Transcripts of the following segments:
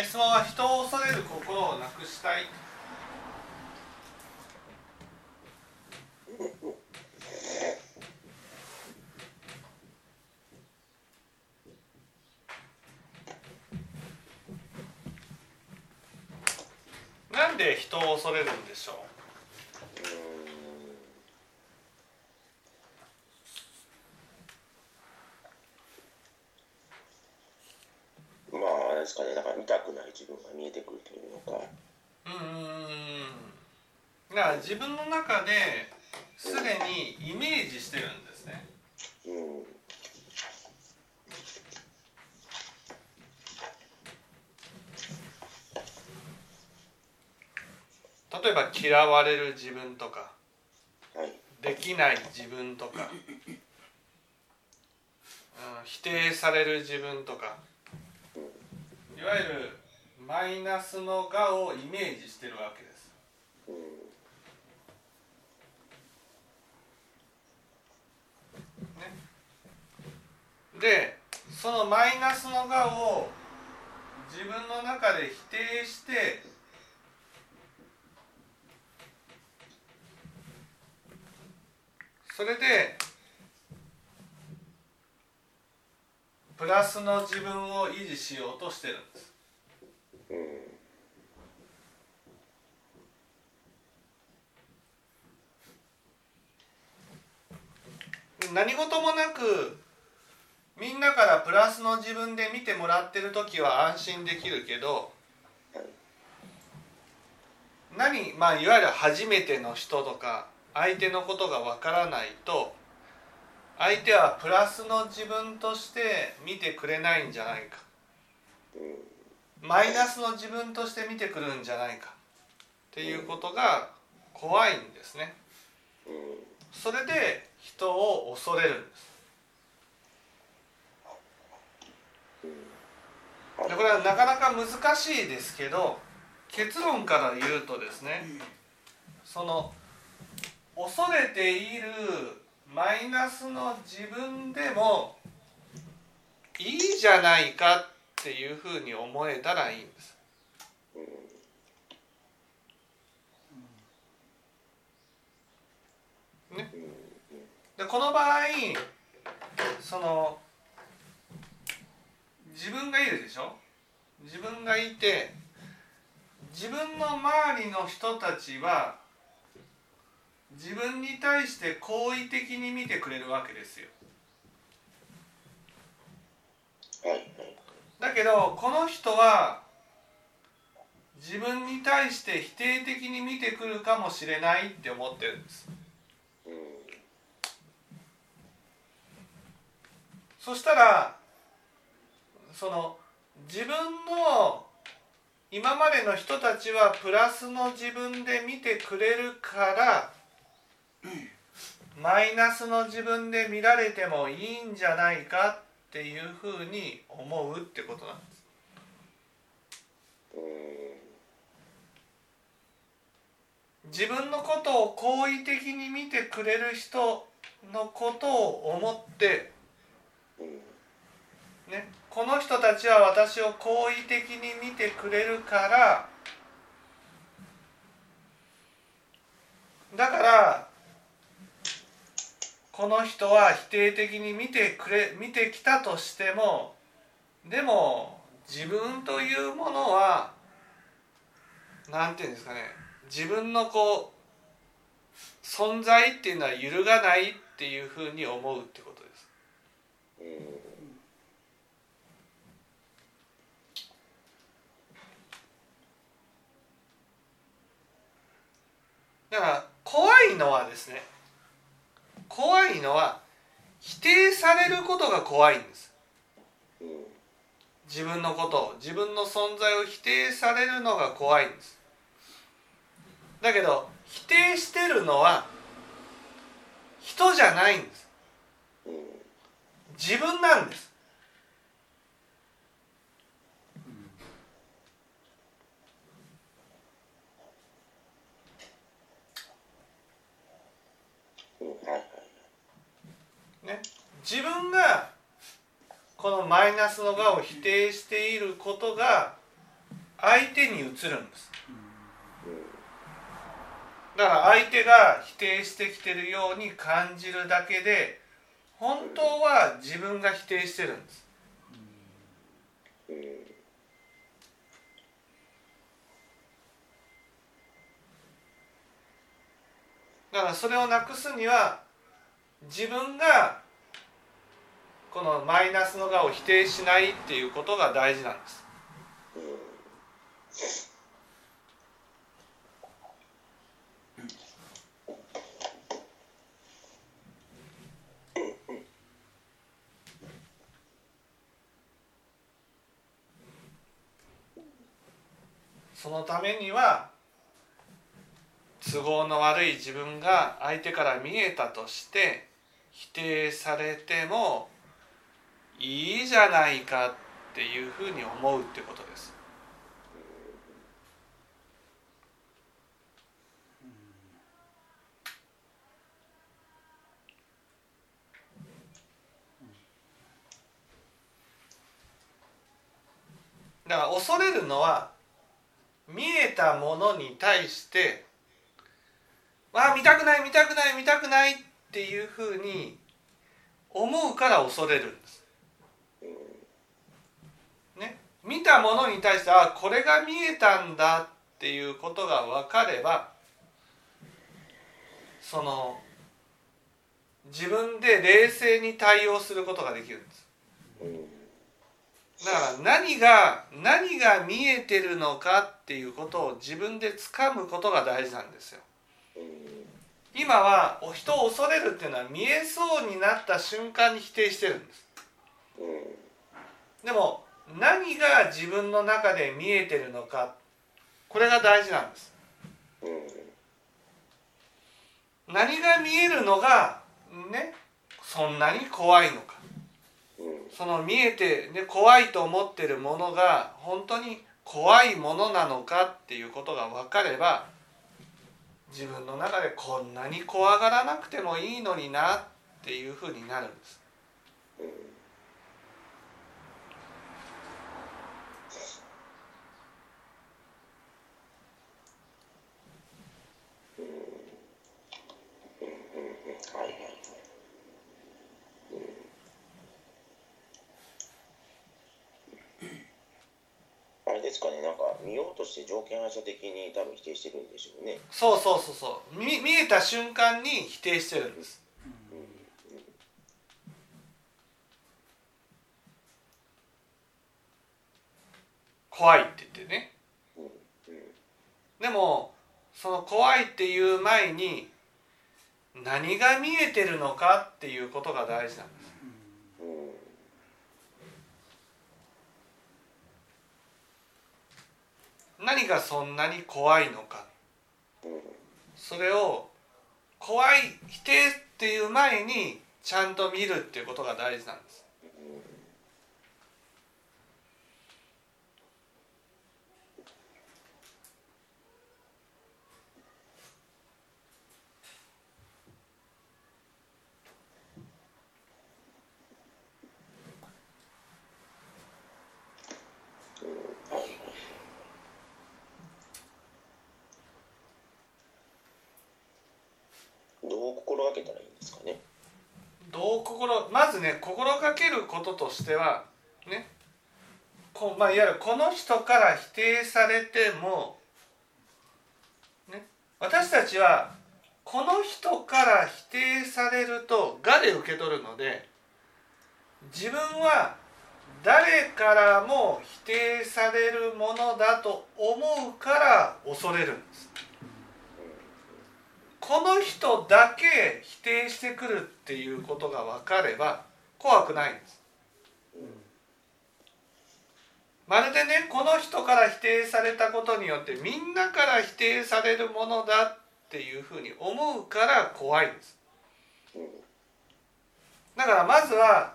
質問は人を恐れる心をなくしたいなんで人を恐れるんでしょまああれですかねだから見たくない自分が見えてくるというのかううーんだから自分の中ですでにイメージしてるんですね。例えば嫌われる自分とかできない自分とか、うん、否定される自分とかいわゆるマイナスの我をイメージしてるわけですうんでそのマイナスの我を自分の中で否定してそれでプラスの自分を維持しようとしてるんです。うん。何事もなくみんなからプラスの自分で見てもらってる時は安心できるけど何まあいわゆる初めての人とか相手のことがわからないと相手はプラスの自分として見てくれないんじゃないかマイナスの自分として見てくるんじゃないかっていうことが怖いんですね。それで人を恐れるんです。でこれはなかなか難しいですけど結論から言うとですねその恐れているマイナスの自分でもいいじゃないかっていうふうに思えたらいいんです。ね、でこの場合その自分がいるでしょ？自分がいて自分の周りの人たちは自分に対して好意的に見てくれるわけですよ。だけどこの人は自分に対して否定的に見てくるかもしれないって思ってるんです。うん。そしたらその自分の今までの人たちはプラスの自分で見てくれるから マイナスの自分で見られてもいいんじゃないかっていうふうに思うってことなんです。うん自分のことを好意的に見てくれる人のことを思ってうんね、この人たちは私を好意的に見てくれるからだからこの人は否定的に見てくれ見てきたとしてもでも自分というものはなんていうんですかね自分のこう存在っていうのは揺るがないっていうふうに思うってことです。だから怖いのはですね怖いのは否定されることが怖いんです。自分のことを自分の存在を否定されるのが怖いんです。だけど否定してるのは人じゃないんです。自分なんですうんはいはいね。自分がこのマイナスの我を否定していることが相手に移るんです。だから相手が否定してきてるように感じるだけで本当は自分が否定してるんです。だからそれをなくすには自分がこのマイナスの側を否定しないっていうことが大事なんです。そのためには都合の悪い自分が相手から見えたとして否定されてもいいじゃないかっていうふうに思うってことです。だから恐れるのは見えたものに対して「わあ見たくない見たくない見たくない」っていうふうに思うから恐れるんです。ね、見たものに対して「あこれが見えたんだ」っていうことが分かればその自分で冷静に対応することができるんです。うんだから何が何が見えてるのかっていうことを自分で掴むことが大事なんですよ。うん今はお人を恐れるっていうのは見えそうになった瞬間に否定してるんです。うんでも何が自分の中で見えてるのかこれが大事なんです。何が見えるのがねそんなに怖いのかその見えて、ね、怖いと思ってるものが本当に怖いものなのかっていうことが分かれば自分の中でこんなに怖がらなくてもいいのになっていうふうになるんです。あれですかねなんか見ようとして条件反射的に多分否定してるんでしょうねそうそうそうそう見見えた瞬間に否定してるんです。怖いって言ってね。うんうんでもその怖いっていう前に何が見えてるのかっていうことが大事なんです。うん何がそんなに怖いのかそれを怖い否定っていう前にちゃんと見るっていうことが大事なんです。どう心がけたらいいんですかねどう心まずね心がけることとしてはねこ、まあ、いわゆるこの人から否定されても、ね、私たちはこの人から否定されると「が」で受け取るので自分は誰からも否定されるものだと思うから恐れるんです。この人だけ否定してくるっていうことが分かれば怖くないんです。まるでねこの人から否定されたことによってみんなから否定されるものだっていうふうに思うから怖いんです。だからまずは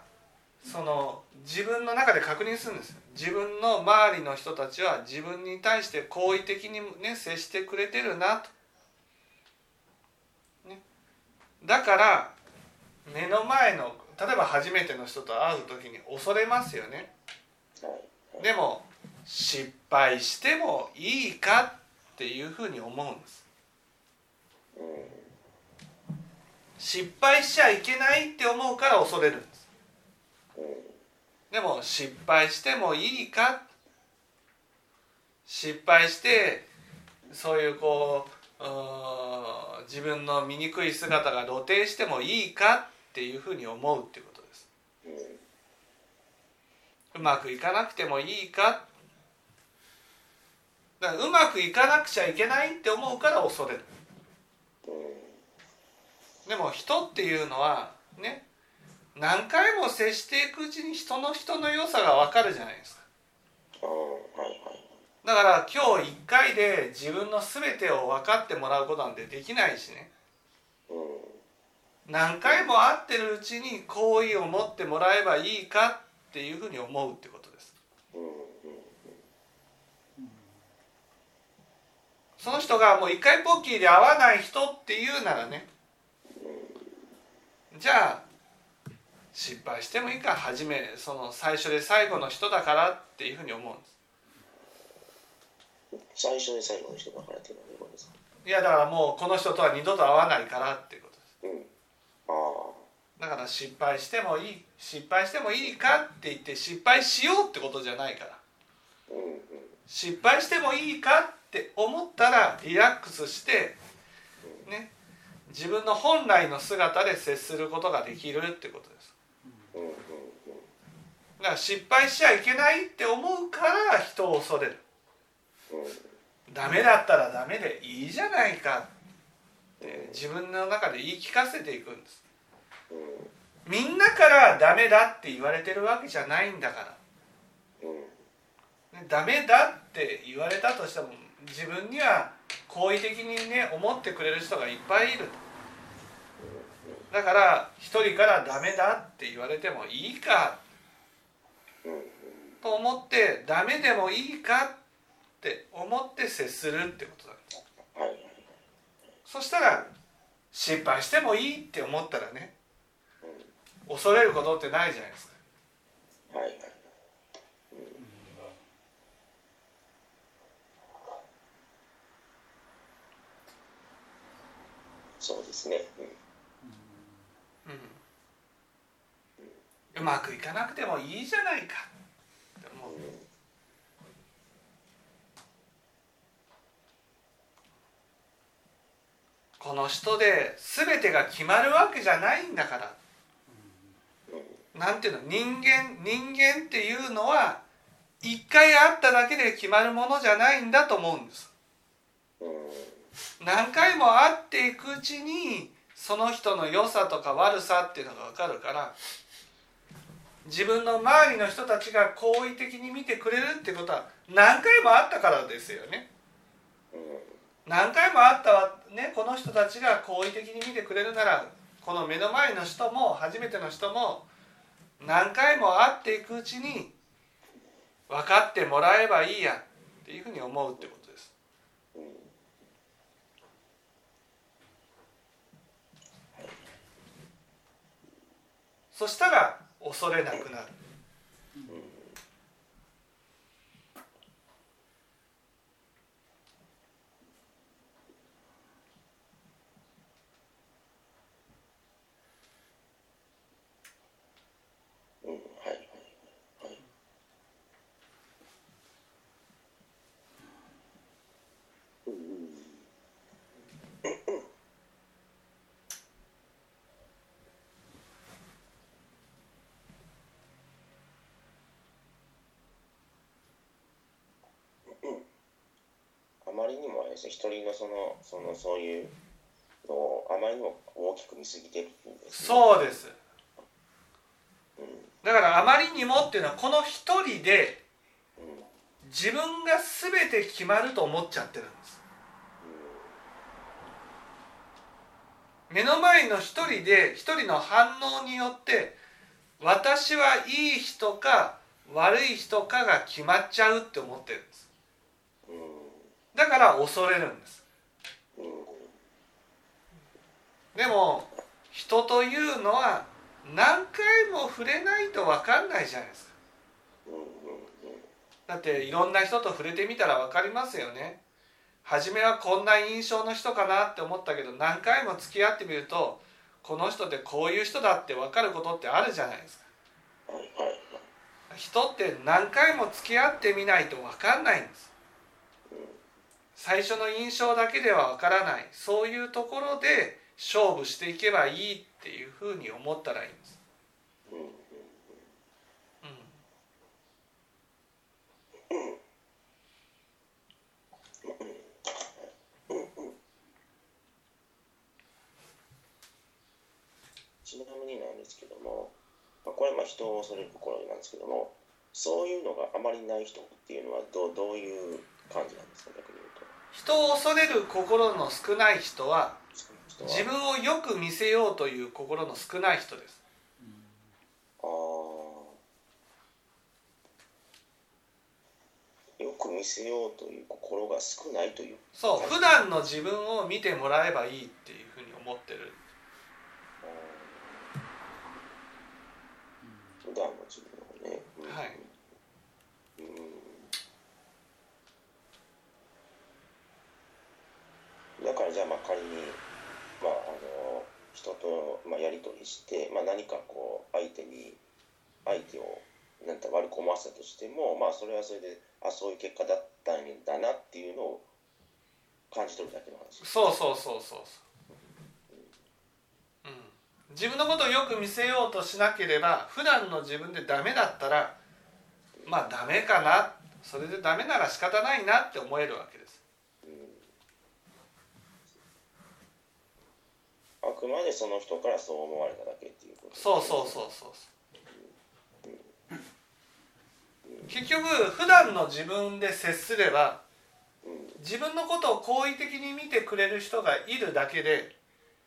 その自分の中で確認するんです自分の周りの人たちは自分に対して好意的にね接してくれてるなと。ね、だから目の前の例えば初めての人と会う時に恐れますよね。はいでも失敗してもいいかっていうふうに思うんです。うん。失敗しちゃいけないって思うから恐れるんです。うん。でも失敗してもいいか？失敗してそういうこう自分の醜い姿が露呈してもいいかっていうふうに思うっていうことです。うまくいかなくてもいいか。だからうまくいかなくちゃいけないって思うから恐れる。うん。でも人っていうのはね何回も接していくうちに人の人の良さが分かるじゃないですか。ああはいはいだから今日一回で自分の全てを分かってもらうことなんてできないしね。うん。何回も会ってるうちに好意を持ってもらえばいいかっていうふうに思うってことです。その人がもう一回ポッキーで会わない人っていうならね。じゃあ失敗してもいいか。初めその最初で最後の人だからっていうふうに思うんです最初で最後の人だからっていうのはどういうことですか？いやだからもうこの人とは二度と会わないからっていうことです。うん。ああだから失敗してもいい失敗してもいいかって言って失敗しようってことじゃないから。うんうん。失敗してもいいかって思ったらリラックスしてね自分の本来の姿で接することができるってことです。うんうんだから失敗しちゃいけないって思うから人を恐れる。うんダメだったらダメでいいじゃないか。って自分の中で言い聞かせていくんです。うん。みんなからダメだって言われてるわけじゃないんだから。ダメだって言われたとしても自分には好意的にね思ってくれる人がいっぱいいる。だから一人からダメだって言われてもいいか。うん。と思ってダメでもいいかって思って接するってことだはいはい。そしたら失敗してもいいって思ったらね恐れることってないじゃないですか。そうですね。うまくいかなくてもいいじゃないかって思うこの人で全てが決まるわけじゃないんだから。なんていうの？人間人間っていうのは一回会っただけで決まるものじゃないんだと思うんです。何回も会っていくうちにその人の良さとか悪さっていうのが分かるから自分の周りの人たちが好意的に見てくれるってことは何回も会ったからですよね。何回も会ったわねこの人たちが好意的に見てくれるならこの目の前の人も初めての人も何回も会っていくうちに分かってもらえばいいやっていうふうに思うってことです。そしたら恐れなくなるうんはいはいはいうんあまりにもあれですね一人のそのそのそういうのをあまりにも大きく見すぎてるんですね。そうです。うん。だからあまりにもっていうのはこの一人でうん。自分が全て決まると思っちゃってるんです。目の前の一人で一人の反応によって私はいい人か悪い人かが決まっちゃうって思ってるんです。うんだから恐れるんです。でも人というのは何回も触れないと分かんないじゃないですか。だっていろんな人と触れてみたら分かりますよね。初めはこんな印象の人かなって思ったけど何回も付き合ってみるとこの人ってこういう人だって分かることってあるじゃないですか。人って何回も付き合ってみないと分かんないんです。最初の印象だけでは分からない。そういうところで勝負していけばいいっていうふうに思ったらいいんです、ちなみになんですけども、まあ、これはまあ人を恐れる心なんですけどもそういうのがあまりない人っていうのはどうどういう感じなんですか逆に言うと。人を恐れる心の少ない人は自分をよく見せようという心の少ない人です。よく見せようという心が少ないという。そう普段の自分を見てもらえばいいっていうふうに思ってるあー普段の自分をね、うんはいうんだからじゃあまあ仮に、まあ、あの人と、まあ、やり取りして、まあ、何かこう相手に相手をなんて悪く思わせたとしても、まあ、それはそれであそういう結果だったんだなっていうのを感じ取るだけの話。そうそうそうそうそう、うん、自分のことをよく見せようとしなければ普段の自分でダメだったらまあダメかな。それでダメなら仕方ないなって思えるわけです。あくまでその人からそう思われただけっていうことそうそうそうそう結局普段の自分で接すればうん自分のことを好意的に見てくれる人がいるだけで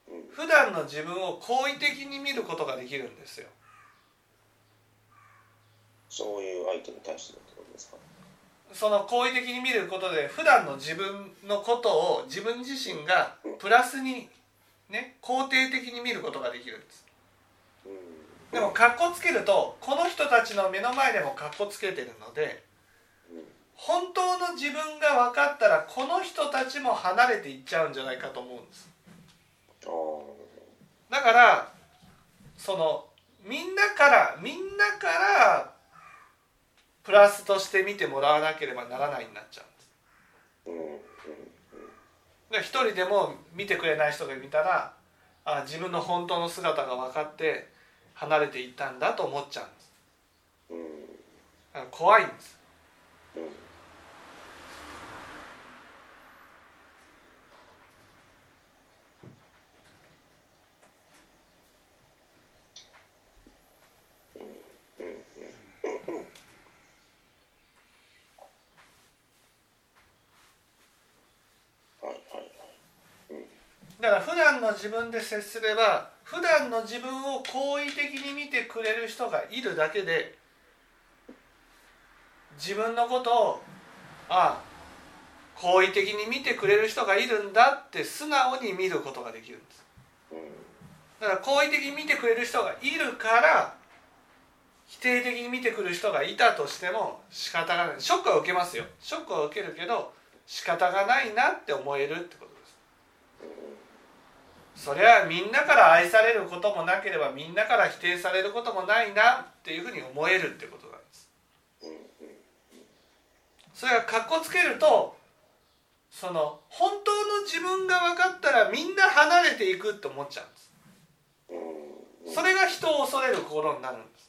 うん普段の自分を好意的に見ることができるんですよ。そういう相手に対してのってことですか？その好意的に見ることで普段の自分のことを自分自身がプラスにね肯定的に見ることができるんです。うんでもカッコつけるとこの人たちの目の前でもカッコつけてるので本当の自分が分かったらこの人たちも離れていっちゃうんじゃないかと思うんです。だからそのみんなからみんなからプラスとして見てもらわなければならないになっちゃうんです。一人でも見てくれない人が見たらあ自分の本当の姿が分かって離れていったんだと思っちゃうんです。怖いんですうんはいはいはいだから普段の自分で接すれば普段の自分を好意的に見てくれる人がいるだけで自分のことをああ好意的に見てくれる人がいるんだって素直に見ることができるんです。だから好意的に見てくれる人がいるから否定的に見てくる人がいたとしても仕方がない。ショックは受けますよ。ショックは受けるけど仕方がないなって思えるってこと。それはみんなから愛されることもなければみんなから否定されることもないなっていうふうに思えるってことなんです。それがかっこつけるとその本当の自分が分かったらみんな離れていくって思っちゃうんです。それが人を恐れる心になるんです。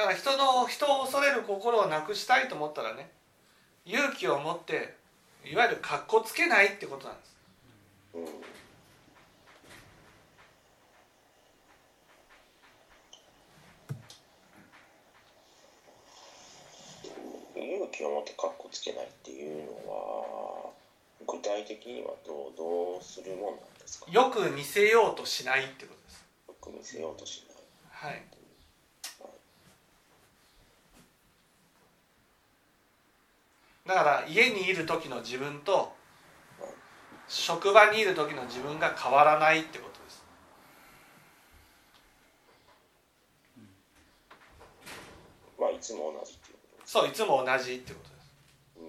だから人の人を恐れる心をなくしたいと思ったらね勇気を持っていわゆるかっこつけないってことなんです。うん。勇気を持ってカッコつけないっていうのは具体的にはどうどうするもんなんですか？よよく見せようとしないってことです。く見せようとしない。はいだから家にいる時の自分と職場にいる時の自分が変わらないってことです。まあいつも同じっていうことそういつも同じってことです。う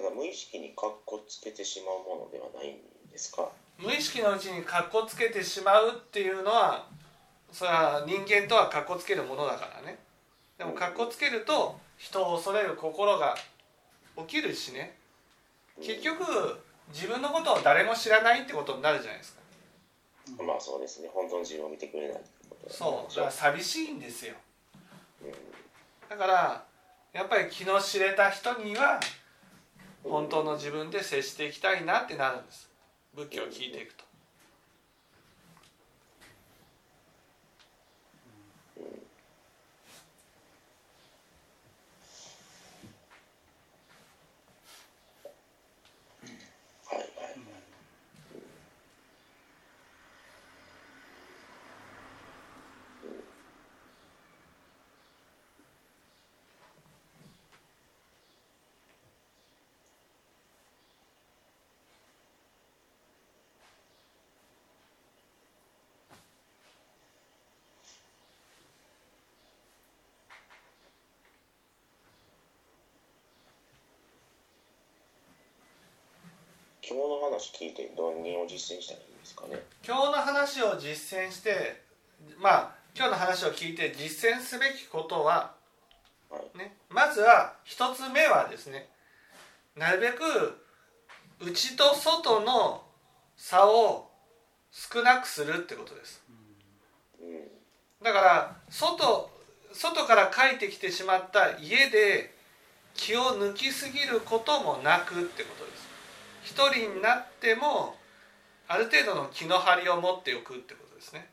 ん。だから無意識にカッコつけてしまうものではないんですか？無意識のうちにかっこつけてしまうっていうのはそれは人間とはかっこつけるものだからね。でもかっこつけると人を恐れる心が起きるしね。結局自分のことを誰も知らないってことになるじゃないですか。まあそうですね。本当の自分を見てくれないってことそう。だから寂しいんですよ。うん。だからやっぱり気の知れた人には本当の自分で接していきたいなってなるんです。仏教を聞いていくとはいはい今日の話聞いてどうを実践したらいいんですかね？今日の話を実践してまあ今日の話を聞いて実践すべきことは、はい。ね、まずは一つ目はですねなるべく内と外の差を少なくするってことです。うん。だから外外から帰ってきてしまった家で気を抜きすぎることもなくってことです一人になってもある程度の気の張りを持っておくってことですね。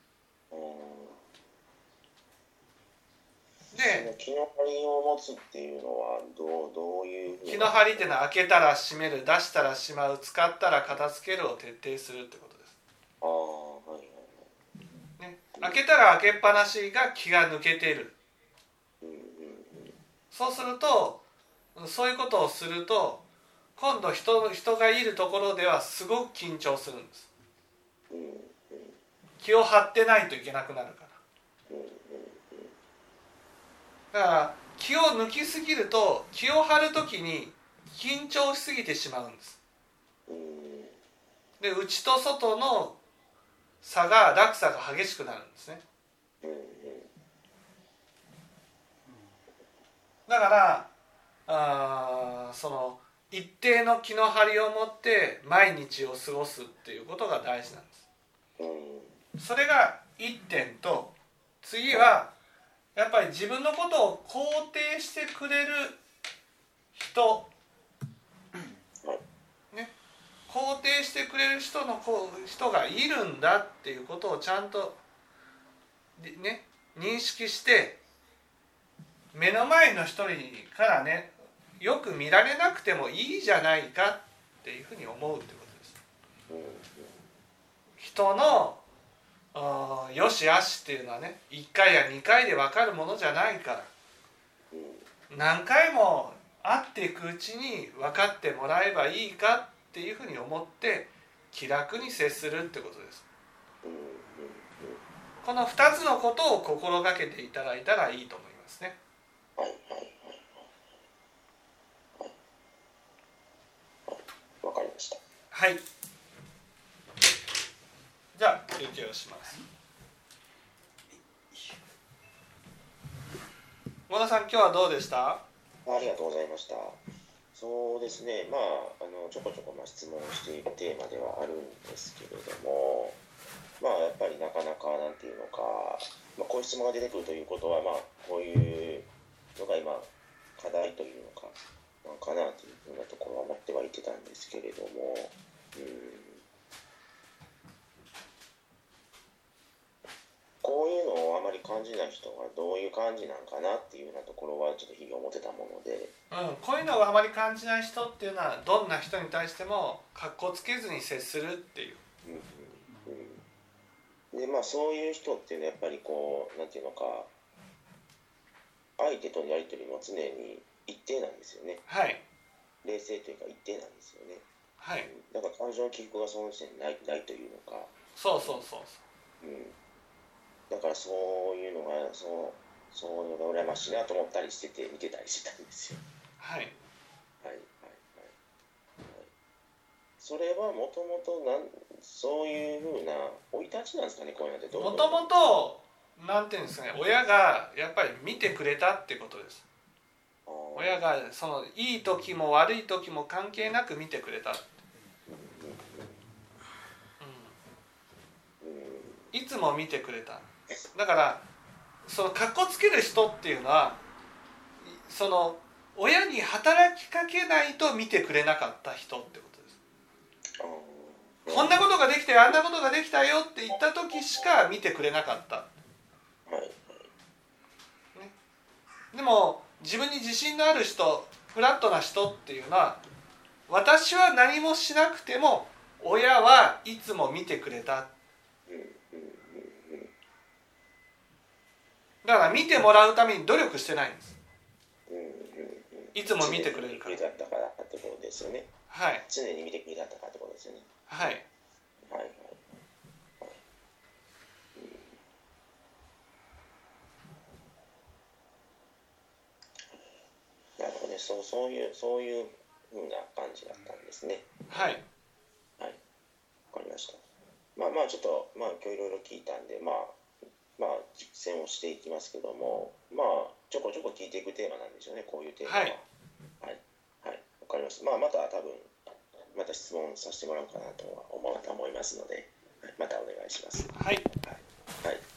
での気の張りを持つっていうのはどうどういう気の張りっていうのは開けたら閉める出したらしまう使ったら片付けるを徹底するってことです。ああはいはいはい。ね、開けたら開けっぱなしが気が抜けてる。そうするとそういうことをすると今度人人がいるところではすごく緊張するんです。気を張ってないといけなくなるから。だから気を抜きすぎると気を張る時に緊張しすぎてしまうんです。うん。で内と外の差が落差が激しくなるんですね。だからあーその一定の気の張りを持って毎日を過ごすっていうことが大事なんです。うん。それが一点と次はやっぱり自分のことを肯定してくれる人。はい。ね。肯定してくれる人のこう人がいるんだっていうことをちゃんとでね認識して目の前の人からねよく見られなくてもいいじゃないかっていうふうに思うってことです。人のよしあしっていうのはね1回や2回で分かるものじゃないから。何回も会っていくうちに分かってもらえばいいかっていうふうに思って気楽に接するってことです。この2つのことを心がけていただいたらいいと思いますねはいはいはいはいはいわかりました。はい。じゃあ休憩をします。小田さん今日はどうでした？ありがとうございました。そうですね、まあ、あのちょこちょこまあ質問しているテーマではあるんですけれども、まあ、やっぱりなかなかなんていうのか、まあ、こういう質問が出てくるということは、まあ、こういうのが今、課題というのか、なんかなというふうなところは思ってはいてたんですけれども、うん。こういうのをあまり感じない人がどういう感じなんかなっていうようなところはちょっと日々思ってたもので、うん、こういうのをあまり感じない人っていうのはどんな人に対しても格好つけずに接するっていう。うんうん、でまあそういう人っていうのはやっぱりこうなんていうのか相手とのやり取りも常に一定なんですよね。はい。冷静というか一定なんですよね。はい。だから感情の起伏がその時点でないないというのか、そうそうそうう。ん、だからそういうのがそうそういうのが羨ましいなと思ったりしてて見てたりしてたんですよ。はい。はいはいはい、はい、それはもともとなんそういうふうな生い立ちなんですかねこういうのってどうもと？もとなんていうんですかね親がやっぱり見てくれたってことです親がそのいい時も悪い時も関係なく見てくれた、うん。うん、いつも見てくれた。だからそのかっこつける人っていうのはいその親に働きかけないと見てくれなかった人ってことです。こんなことができてあんなことができたよって言った時しか見てくれなかった。はいでも自分に自信のある人フラットな人っていうのは私は何もしなくても親はいつも見てくれた。だから見てもらうために努力してないんです。いつも見てくれるから。常に見てくれだったからってことですよね。はい。常に見てくれたからってことですよね。はい。はいはいなるほどねそうそういうそういうふうな感じだったんですね。はい。はい。わかりました。まあまあちょっとまあ今日いろいろ聞いたんでまあまあ実践をしていきますけどもまあちょこちょこ聞いていくテーマなんでしょうねこういうテーマは。はい。はい。はい。わかりました。まあまた多分また質問させてもらおうかなとは思思いますのではい。またお願いします。はい。はい